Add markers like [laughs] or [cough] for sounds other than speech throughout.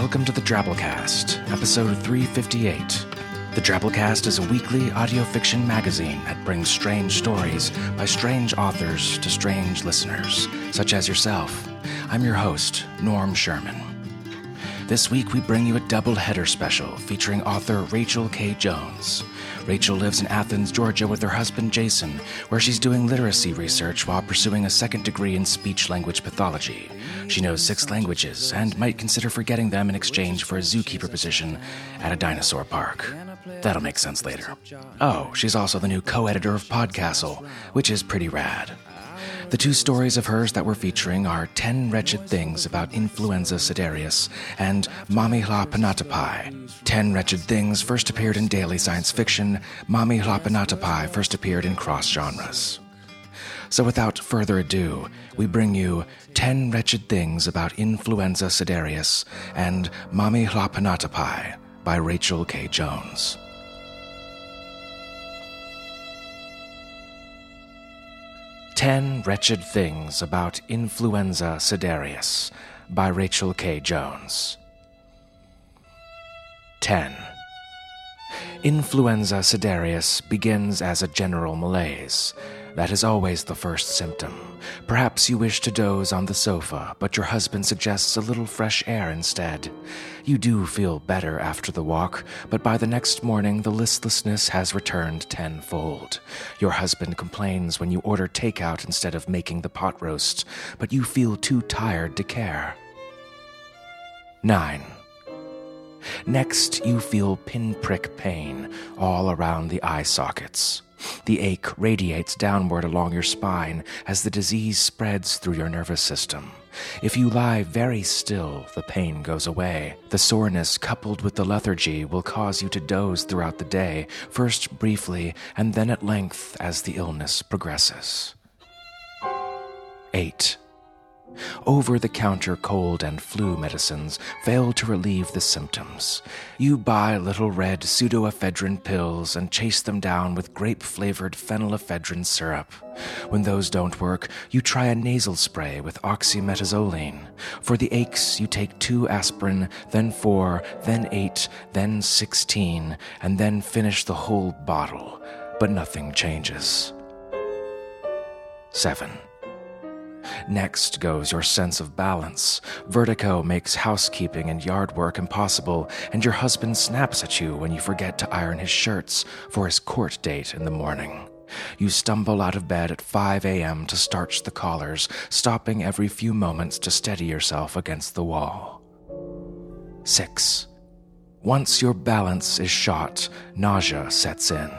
welcome to the Drabblecast, episode 358. The Drabblecast is a weekly audio fiction magazine that brings strange stories by strange authors to strange listeners, such as yourself. I'm your host, Norm Sherman. This week we bring you a double header special featuring author Rachael K. Jones. Rachael lives in Athens, Georgia with her husband Jason, where she's doing literacy research while pursuing a second degree in speech language pathology. She knows six languages and might consider forgetting them in exchange for a zookeeper position at a dinosaur park. That'll make sense later. Oh, she's also the new co editor of Podcastle, which is pretty rad. The two stories of hers that we're featuring are 10 Wretched Things About Influenza Siderius and Mamihlapinatapai. 10 Wretched Things first appeared in daily science fiction, Mamihlapinatapai first appeared in cross genres. So without further ado, we bring you 10 Wretched Things About Influenza Siderius and Mamihlapinatapai by Rachael K. Jones. 10 Wretched Things About Influenza Siderius by Rachael K. Jones. 10. Influenza siderius begins as a general malaise. That is always the first symptom. Perhaps you wish to doze on the sofa, but your husband suggests a little fresh air instead. You do feel better after the walk, but by the next morning the listlessness has returned tenfold. Your husband complains when you order takeout instead of making the pot roast, but you feel too tired to care. 9. Next, you feel pinprick pain all around the eye sockets. The ache radiates downward along your spine as the disease spreads through your nervous system. If you lie very still, the pain goes away. The soreness coupled with the lethargy will cause you to doze throughout the day, first briefly and then at length as the illness progresses. 8. Over the counter cold and flu medicines fail to relieve the symptoms. You buy little red pseudoephedrine pills and chase them down with grape flavored phenylephedrine syrup. When those don't work, you try a nasal spray with oxymetazoline. For the aches, you take two aspirin, then four, then eight, then sixteen, and then finish the whole bottle. But nothing changes. 7. Next goes your sense of balance. Vertigo makes housekeeping and yard work impossible, and your husband snaps at you when you forget to iron his shirts for his court date in the morning. You stumble out of bed at 5 a.m. to starch the collars, stopping every few moments to steady yourself against the wall. 6. Once your balance is shot, nausea sets in.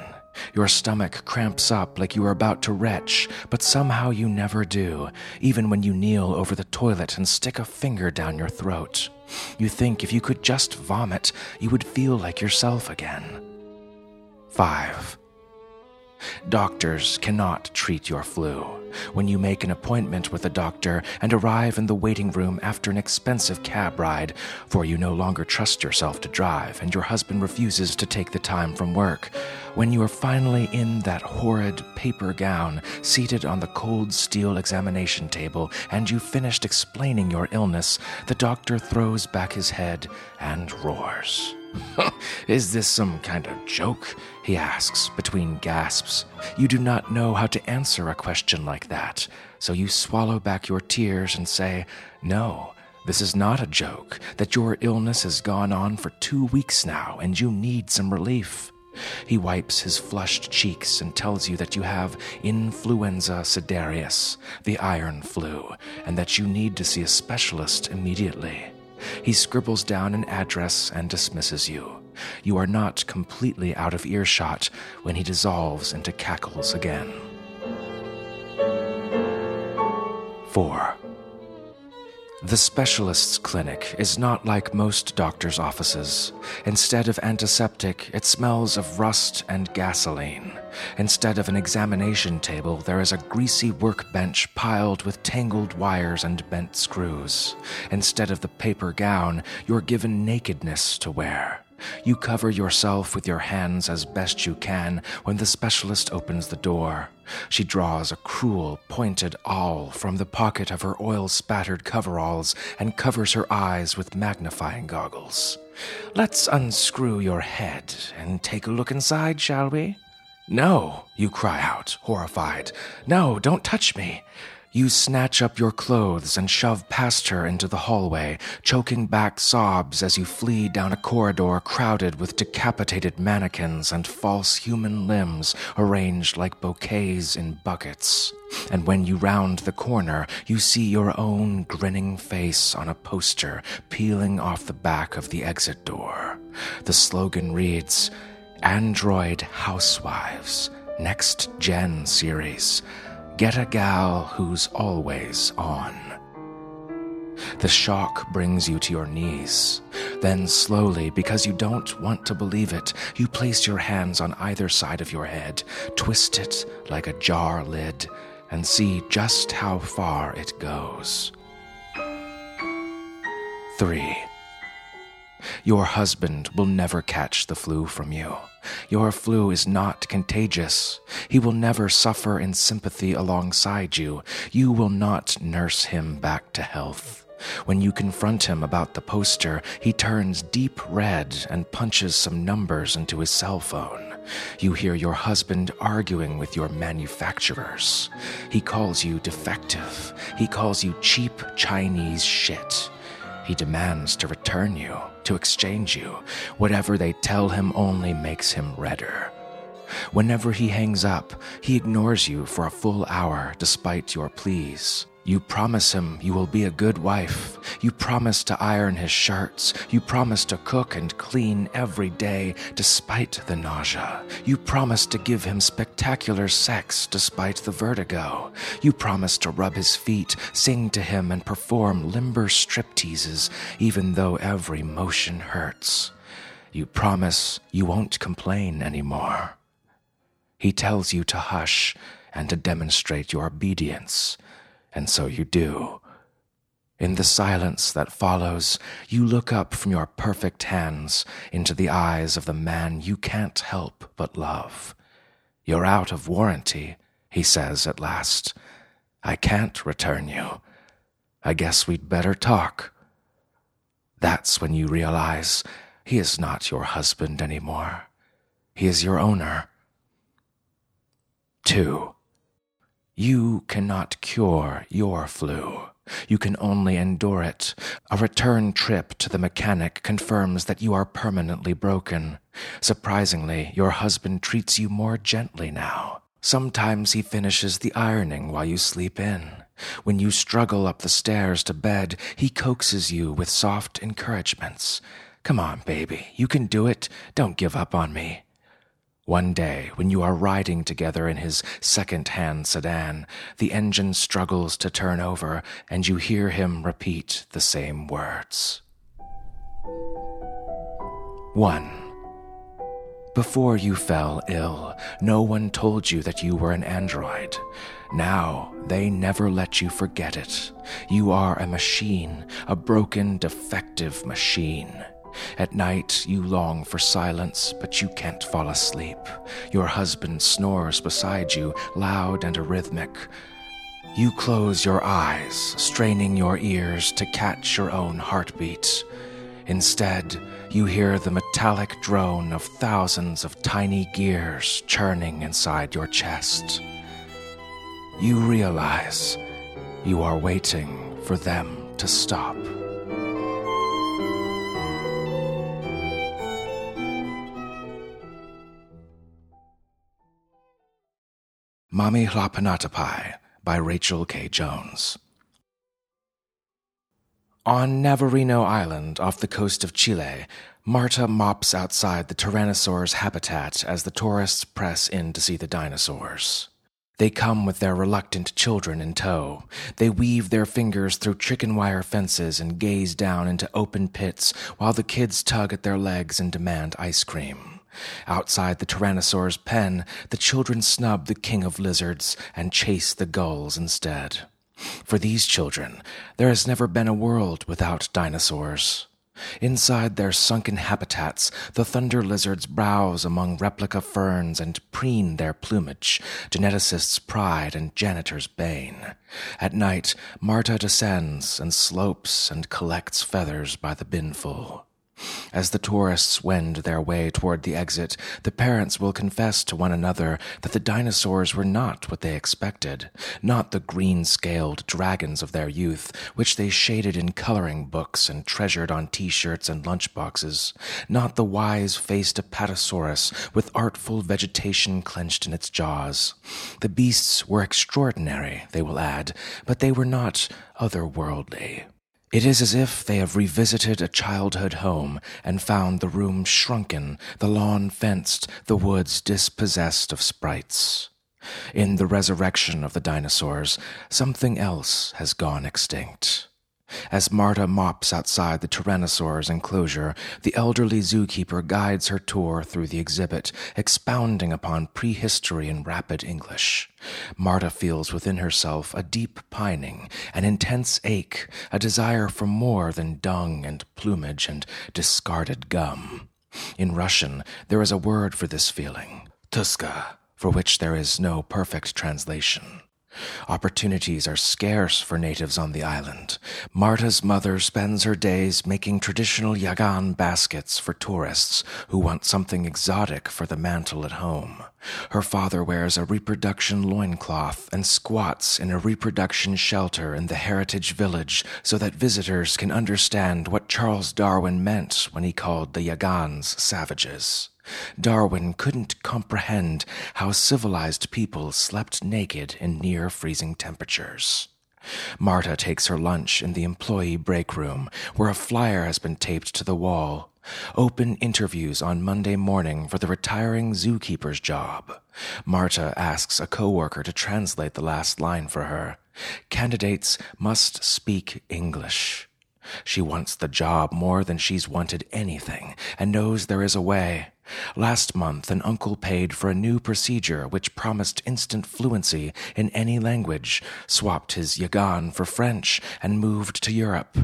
Your stomach cramps up like you are about to retch, but somehow you never do, even when you kneel over the toilet and stick a finger down your throat. You think if you could just vomit, you would feel like yourself again. 5. Doctors cannot treat your flu. When you make an appointment with a doctor and arrive in the waiting room after an expensive cab ride, for you no longer trust yourself to drive and your husband refuses to take the time from work, when you are finally in that horrid paper gown, seated on the cold steel examination table, and you've finished explaining your illness, the doctor throws back his head and roars. [laughs] Is this some kind of joke? He asks between gasps. You do not know how to answer a question like that, so you swallow back your tears and say, No, this is not a joke, that your illness has gone on for two weeks now and you need some relief. He wipes his flushed cheeks and tells you that you have influenza siderius, the iron flu, and that you need to see a specialist immediately. He scribbles down an address and dismisses you. You are not completely out of earshot when he dissolves into cackles again. 4. The specialist's clinic is not like most doctors' offices. Instead of antiseptic, it smells of rust and gasoline. Instead of an examination table, there is a greasy workbench piled with tangled wires and bent screws. Instead of the paper gown, you're given nakedness to wear. You cover yourself with your hands as best you can when the specialist opens the door. She draws a cruel, pointed awl from the pocket of her oil spattered coveralls and covers her eyes with magnifying goggles. Let's unscrew your head and take a look inside, shall we? No, you cry out, horrified. No, don't touch me. You snatch up your clothes and shove past her into the hallway, choking back sobs as you flee down a corridor crowded with decapitated mannequins and false human limbs arranged like bouquets in buckets. And when you round the corner, you see your own grinning face on a poster peeling off the back of the exit door. The slogan reads Android Housewives, Next Gen Series. Get a gal who's always on. The shock brings you to your knees. Then, slowly, because you don't want to believe it, you place your hands on either side of your head, twist it like a jar lid, and see just how far it goes. 3. Your husband will never catch the flu from you. Your flu is not contagious. He will never suffer in sympathy alongside you. You will not nurse him back to health. When you confront him about the poster, he turns deep red and punches some numbers into his cell phone. You hear your husband arguing with your manufacturers. He calls you defective. He calls you cheap Chinese shit. He demands to return you, to exchange you. Whatever they tell him only makes him redder. Whenever he hangs up, he ignores you for a full hour despite your pleas. You promise him you will be a good wife. You promise to iron his shirts. You promise to cook and clean every day despite the nausea. You promise to give him spectacular sex despite the vertigo. You promise to rub his feet, sing to him, and perform limber stripteases even though every motion hurts. You promise you won't complain anymore. He tells you to hush and to demonstrate your obedience and so you do. In the silence that follows, you look up from your perfect hands into the eyes of the man you can't help but love. You're out of warranty, he says at last. I can't return you. I guess we'd better talk. That's when you realize he is not your husband anymore. He is your owner. Two. You cannot cure your flu. You can only endure it. A return trip to the mechanic confirms that you are permanently broken. Surprisingly, your husband treats you more gently now. Sometimes he finishes the ironing while you sleep in. When you struggle up the stairs to bed, he coaxes you with soft encouragements. Come on, baby, you can do it. Don't give up on me. One day, when you are riding together in his second hand sedan, the engine struggles to turn over, and you hear him repeat the same words. 1. Before you fell ill, no one told you that you were an android. Now, they never let you forget it. You are a machine, a broken, defective machine. At night, you long for silence, but you can't fall asleep. Your husband snores beside you, loud and arrhythmic. You close your eyes, straining your ears to catch your own heartbeat. Instead, you hear the metallic drone of thousands of tiny gears churning inside your chest. You realize you are waiting for them to stop. Mamihlapinatapai by Rachael K. Jones. On Navarino Island off the coast of Chile, Marta mops outside the Tyrannosaur's habitat as the tourists press in to see the dinosaurs. They come with their reluctant children in tow. They weave their fingers through chicken wire fences and gaze down into open pits while the kids tug at their legs and demand ice cream. Outside the Tyrannosaur's pen, the children snub the king of lizards and chase the gulls instead. For these children, there has never been a world without dinosaurs. Inside their sunken habitats, the thunder lizards browse among replica ferns and preen their plumage, geneticist's pride and janitor's bane. At night, Marta descends and slopes and collects feathers by the binful. As the tourists wend their way toward the exit, the parents will confess to one another that the dinosaurs were not what they expected, not the green scaled dragons of their youth, which they shaded in coloring books and treasured on t shirts and lunchboxes, not the wise faced apatosaurus with artful vegetation clenched in its jaws. The beasts were extraordinary, they will add, but they were not otherworldly. It is as if they have revisited a childhood home and found the room shrunken, the lawn fenced, the woods dispossessed of sprites. In the resurrection of the dinosaurs, something else has gone extinct. As Marta mops outside the Tyrannosaur's enclosure, the elderly zookeeper guides her tour through the exhibit, expounding upon prehistory in rapid English. Marta feels within herself a deep pining, an intense ache, a desire for more than dung and plumage and discarded gum. In Russian, there is a word for this feeling, toska, for which there is no perfect translation. Opportunities are scarce for natives on the island. Marta's mother spends her days making traditional yagan baskets for tourists who want something exotic for the mantle at home. Her father wears a reproduction loincloth and squats in a reproduction shelter in the heritage village so that visitors can understand what Charles Darwin meant when he called the Yagans savages. Darwin couldn't comprehend how civilized people slept naked in near freezing temperatures. Marta takes her lunch in the employee break room, where a flyer has been taped to the wall. Open interviews on Monday morning for the retiring zookeeper's job. Marta asks a coworker to translate the last line for her. Candidates must speak English. She wants the job more than she's wanted anything and knows there is a way. Last month, an uncle paid for a new procedure which promised instant fluency in any language, swapped his Yagan for French, and moved to Europe.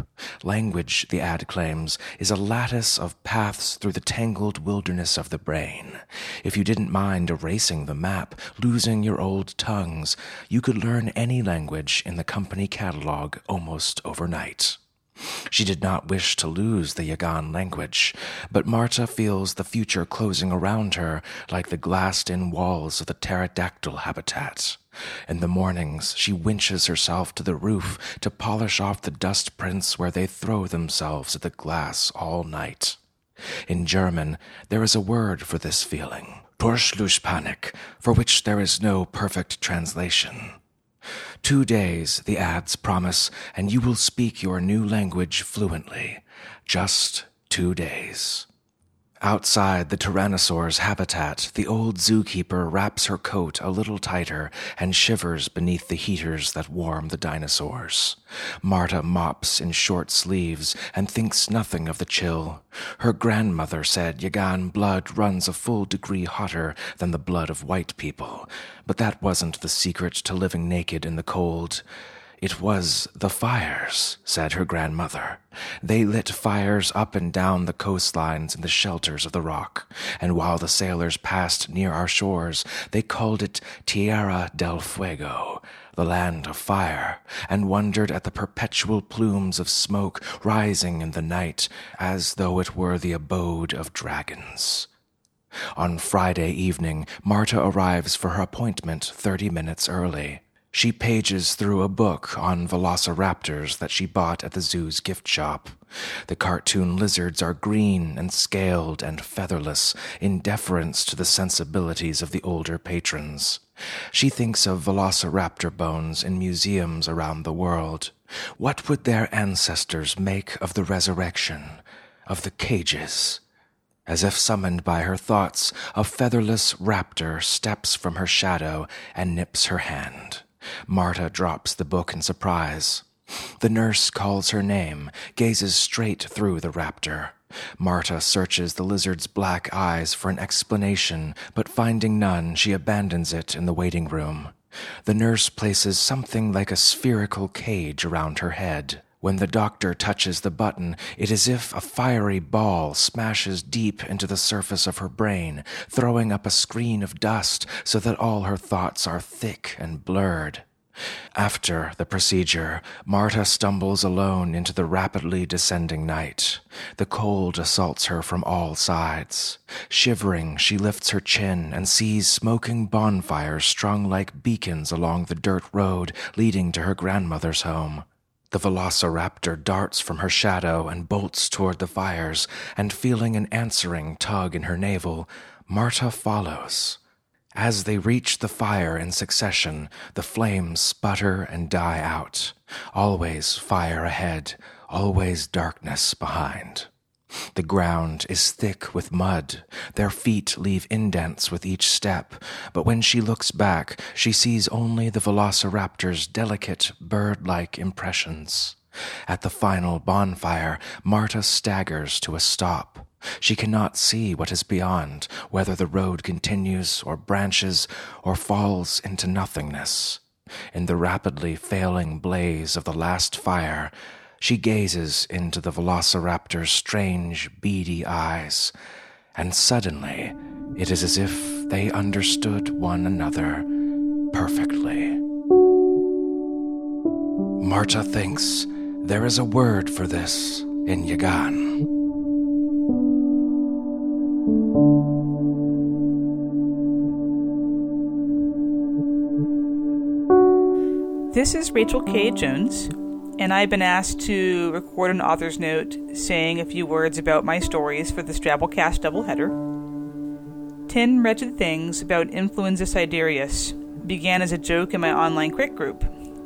Language, the ad claims, is a lattice of paths through the tangled wilderness of the brain. If you didn't mind erasing the map, losing your old tongues, you could learn any language in the company catalog almost overnight. She did not wish to lose the Yagan language, but Marta feels the future closing around her like the glassed in walls of the pterodactyl habitat. In the mornings, she winches herself to the roof to polish off the dust prints where they throw themselves at the glass all night. In German, there is a word for this feeling, Torschlusspanik, for which there is no perfect translation. Two days, the ads promise, and you will speak your new language fluently. Just two days. Outside the Tyrannosaur's habitat, the old zookeeper wraps her coat a little tighter and shivers beneath the heaters that warm the dinosaurs. Marta mops in short sleeves and thinks nothing of the chill. Her grandmother said Yagan blood runs a full degree hotter than the blood of white people, but that wasn't the secret to living naked in the cold. It was the fires, said her grandmother. They lit fires up and down the coastlines and the shelters of the rock, and while the sailors passed near our shores, they called it Tierra del Fuego, the land of fire, and wondered at the perpetual plumes of smoke rising in the night as though it were the abode of dragons. On Friday evening, Marta arrives for her appointment thirty minutes early. She pages through a book on velociraptors that she bought at the zoo's gift shop. The cartoon lizards are green and scaled and featherless in deference to the sensibilities of the older patrons. She thinks of velociraptor bones in museums around the world. What would their ancestors make of the resurrection, of the cages? As if summoned by her thoughts, a featherless raptor steps from her shadow and nips her hand. Marta drops the book in surprise. The nurse calls her name, gazes straight through the raptor. Marta searches the lizard's black eyes for an explanation, but finding none, she abandons it in the waiting room. The nurse places something like a spherical cage around her head. When the doctor touches the button, it is as if a fiery ball smashes deep into the surface of her brain, throwing up a screen of dust so that all her thoughts are thick and blurred. After the procedure, Marta stumbles alone into the rapidly descending night. The cold assaults her from all sides. Shivering, she lifts her chin and sees smoking bonfires strung like beacons along the dirt road leading to her grandmother's home. The velociraptor darts from her shadow and bolts toward the fires, and feeling an answering tug in her navel, Marta follows. As they reach the fire in succession, the flames sputter and die out. Always fire ahead, always darkness behind. The ground is thick with mud. Their feet leave indents with each step, but when she looks back, she sees only the velociraptor's delicate, bird like impressions. At the final bonfire, Marta staggers to a stop. She cannot see what is beyond, whether the road continues or branches or falls into nothingness. In the rapidly failing blaze of the last fire, she gazes into the velociraptor's strange, beady eyes, and suddenly it is as if they understood one another perfectly. Marta thinks there is a word for this in Yagan. This is Rachael K. Jones and I've been asked to record an author's note saying a few words about my stories for the Drabblecast doubleheader. Ten Wretched Things About Influenza Siderius began as a joke in my online crit group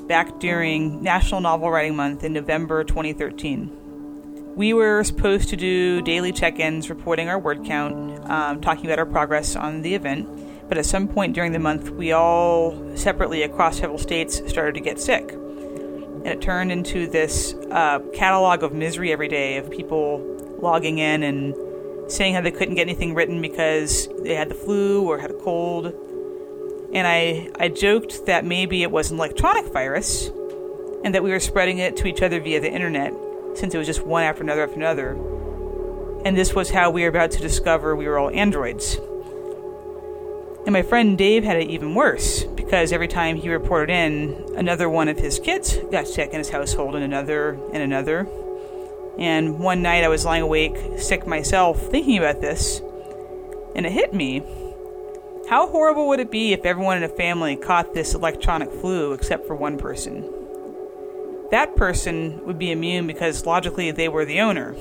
back during National Novel Writing Month in November 2013. We were supposed to do daily check ins reporting our word count, um, talking about our progress on the event, but at some point during the month, we all separately across several states started to get sick and it turned into this uh, catalog of misery every day of people logging in and saying how they couldn't get anything written because they had the flu or had a cold. And I, I joked that maybe it was an electronic virus and that we were spreading it to each other via the internet since it was just one after another after another. And this was how we were about to discover we were all androids. And my friend Dave had it even worse because every time he reported in, another one of his kids got sick in his household, and another, and another. And one night I was lying awake, sick myself, thinking about this, and it hit me. How horrible would it be if everyone in a family caught this electronic flu except for one person? That person would be immune because logically they were the owner.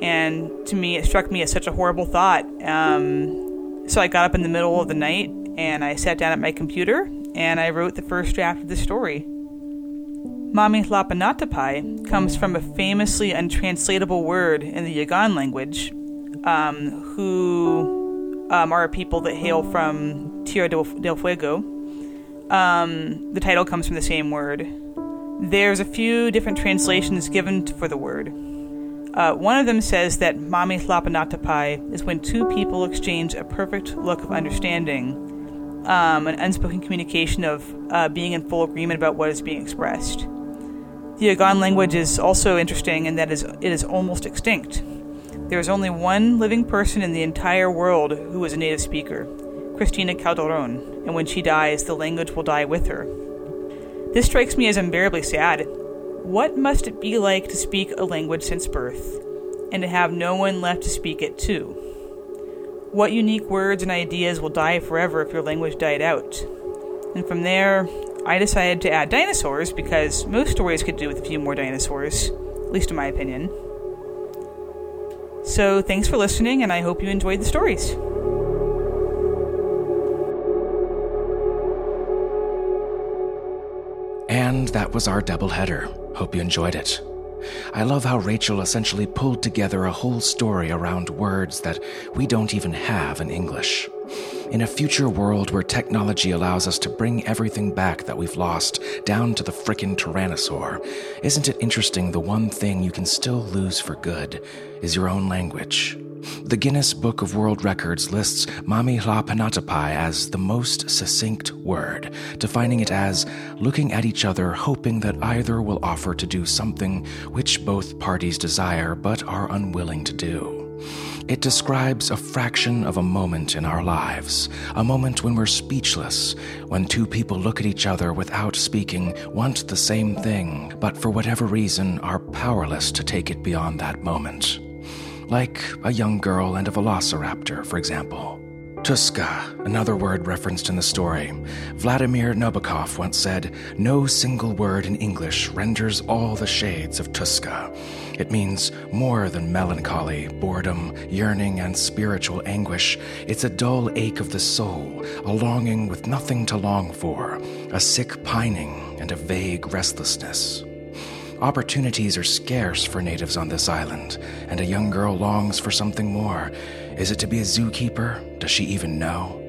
And to me, it struck me as such a horrible thought. Um, so I got up in the middle of the night and I sat down at my computer and I wrote the first draft of the story. Mamihlapinatapai comes from a famously untranslatable word in the Yagan language, um, who um, are people that hail from Tierra del Fuego. Um, the title comes from the same word. There's a few different translations given for the word. Uh, one of them says that Mamihlapinatapai is when two people exchange a perfect look of understanding, um, an unspoken communication of uh, being in full agreement about what is being expressed. The Yagan language is also interesting in that it is almost extinct. There is only one living person in the entire world who is a native speaker, Cristina Calderon, and when she dies, the language will die with her. This strikes me as unbearably sad, what must it be like to speak a language since birth, and to have no one left to speak it to? What unique words and ideas will die forever if your language died out? And from there, I decided to add dinosaurs because most stories could do with a few more dinosaurs, at least in my opinion. So, thanks for listening, and I hope you enjoyed the stories. And that was our doubleheader. Hope you enjoyed it. I love how Rachael essentially pulled together a whole story around words that we don't even have in English. In a future world where technology allows us to bring everything back that we've lost, down to the frickin' Tyrannosaur, isn't it interesting the one thing you can still lose for good is your own language? The Guinness Book of World Records lists Mamihlapinatapai as the most succinct word, defining it as looking at each other hoping that either will offer to do something which both parties desire but are unwilling to do. It describes a fraction of a moment in our lives, a moment when we're speechless, when two people look at each other without speaking, want the same thing, but for whatever reason are powerless to take it beyond that moment like a young girl and a velociraptor, for example. Toska, another word referenced in the story. Vladimir Nabokov once said, No single word in English renders all the shades of Toska. It means more than melancholy, boredom, yearning, and spiritual anguish. It's a dull ache of the soul, a longing with nothing to long for, a sick pining, and a vague restlessness. Opportunities are scarce for natives on this island, and a young girl longs for something more. Is it to be a zookeeper? Does she even know?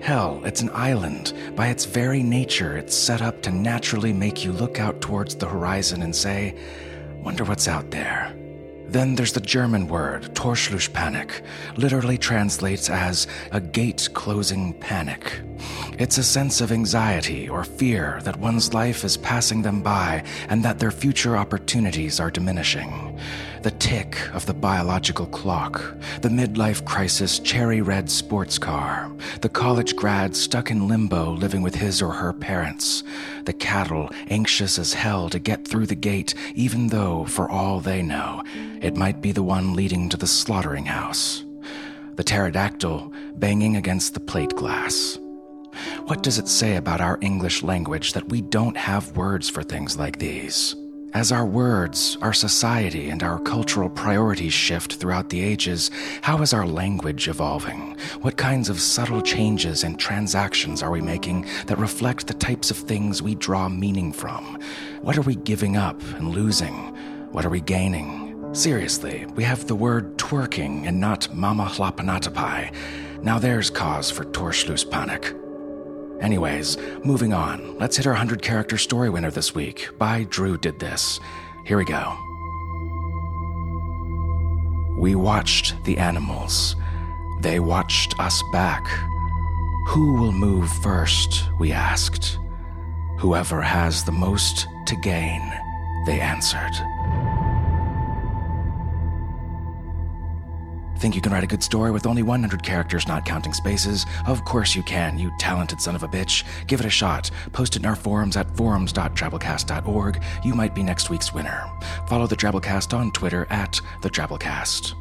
Hell, it's an island. By its very nature, it's set up to naturally make you look out towards the horizon and say, Wonder what's out there. Then there's the German word, Torschlusspanik, literally translates as a gate closing panic. It's a sense of anxiety or fear that one's life is passing them by and that their future opportunities are diminishing the tick of the biological clock, the midlife crisis cherry red sports car, the college grad stuck in limbo living with his or her parents, the cattle anxious as hell to get through the gate, even though, for all they know, it might be the one leading to the slaughtering house, the pterodactyl banging against the plate glass. What does it say about our English language that we don't have words for things like these? As our words, our society, and our cultural priorities shift throughout the ages, how is our language evolving? What kinds of subtle changes and transactions are we making that reflect the types of things we draw meaning from? What are we giving up and losing? What are we gaining? Seriously, we have the word twerking and not mama hlapanatapai. Now there's cause for Torschlusspanik. Anyways, moving on. Let's hit our 100 character story winner this week by Drew Did This. Here we go. We watched the animals. They watched us back. Who will move first? We asked. Whoever has the most to gain, they answered. Think you can write a good story with only 100 characters, not counting spaces? Of course you can, you talented son of a bitch. Give it a shot. Post it in our forums at forums.drabblecast.org. You might be next week's winner. Follow the Drabblecast on Twitter at the Drabblecast.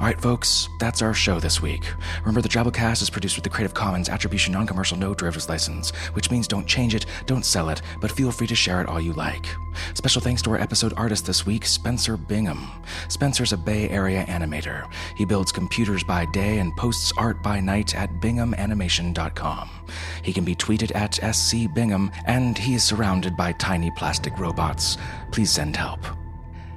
All right, folks, that's our show this week. Remember, the Drabblecast is produced with the Creative Commons Attribution Non Commercial No Derivatives License, which means don't change it, don't sell it, but feel free to share it all you like. Special thanks to our episode artist this week, Spencer Bingham. Spencer's a Bay Area animator. He builds computers by day and posts art by night at binghamanimation.com. He can be tweeted at SC Bingham, and he is surrounded by tiny plastic robots. Please send help.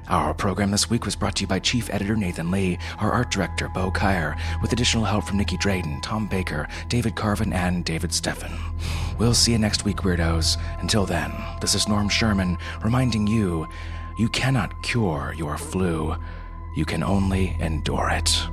Our program this week was brought to you by Chief Editor Nathan Lee, our Art Director Bo Kaier, with additional help from Nicky Drayden, Tom Baker, David Carvin, and David Steffen. We'll see you next week, Weirdos. Until then, this is Norm Sherman reminding you you cannot cure your flu, you can only endure it.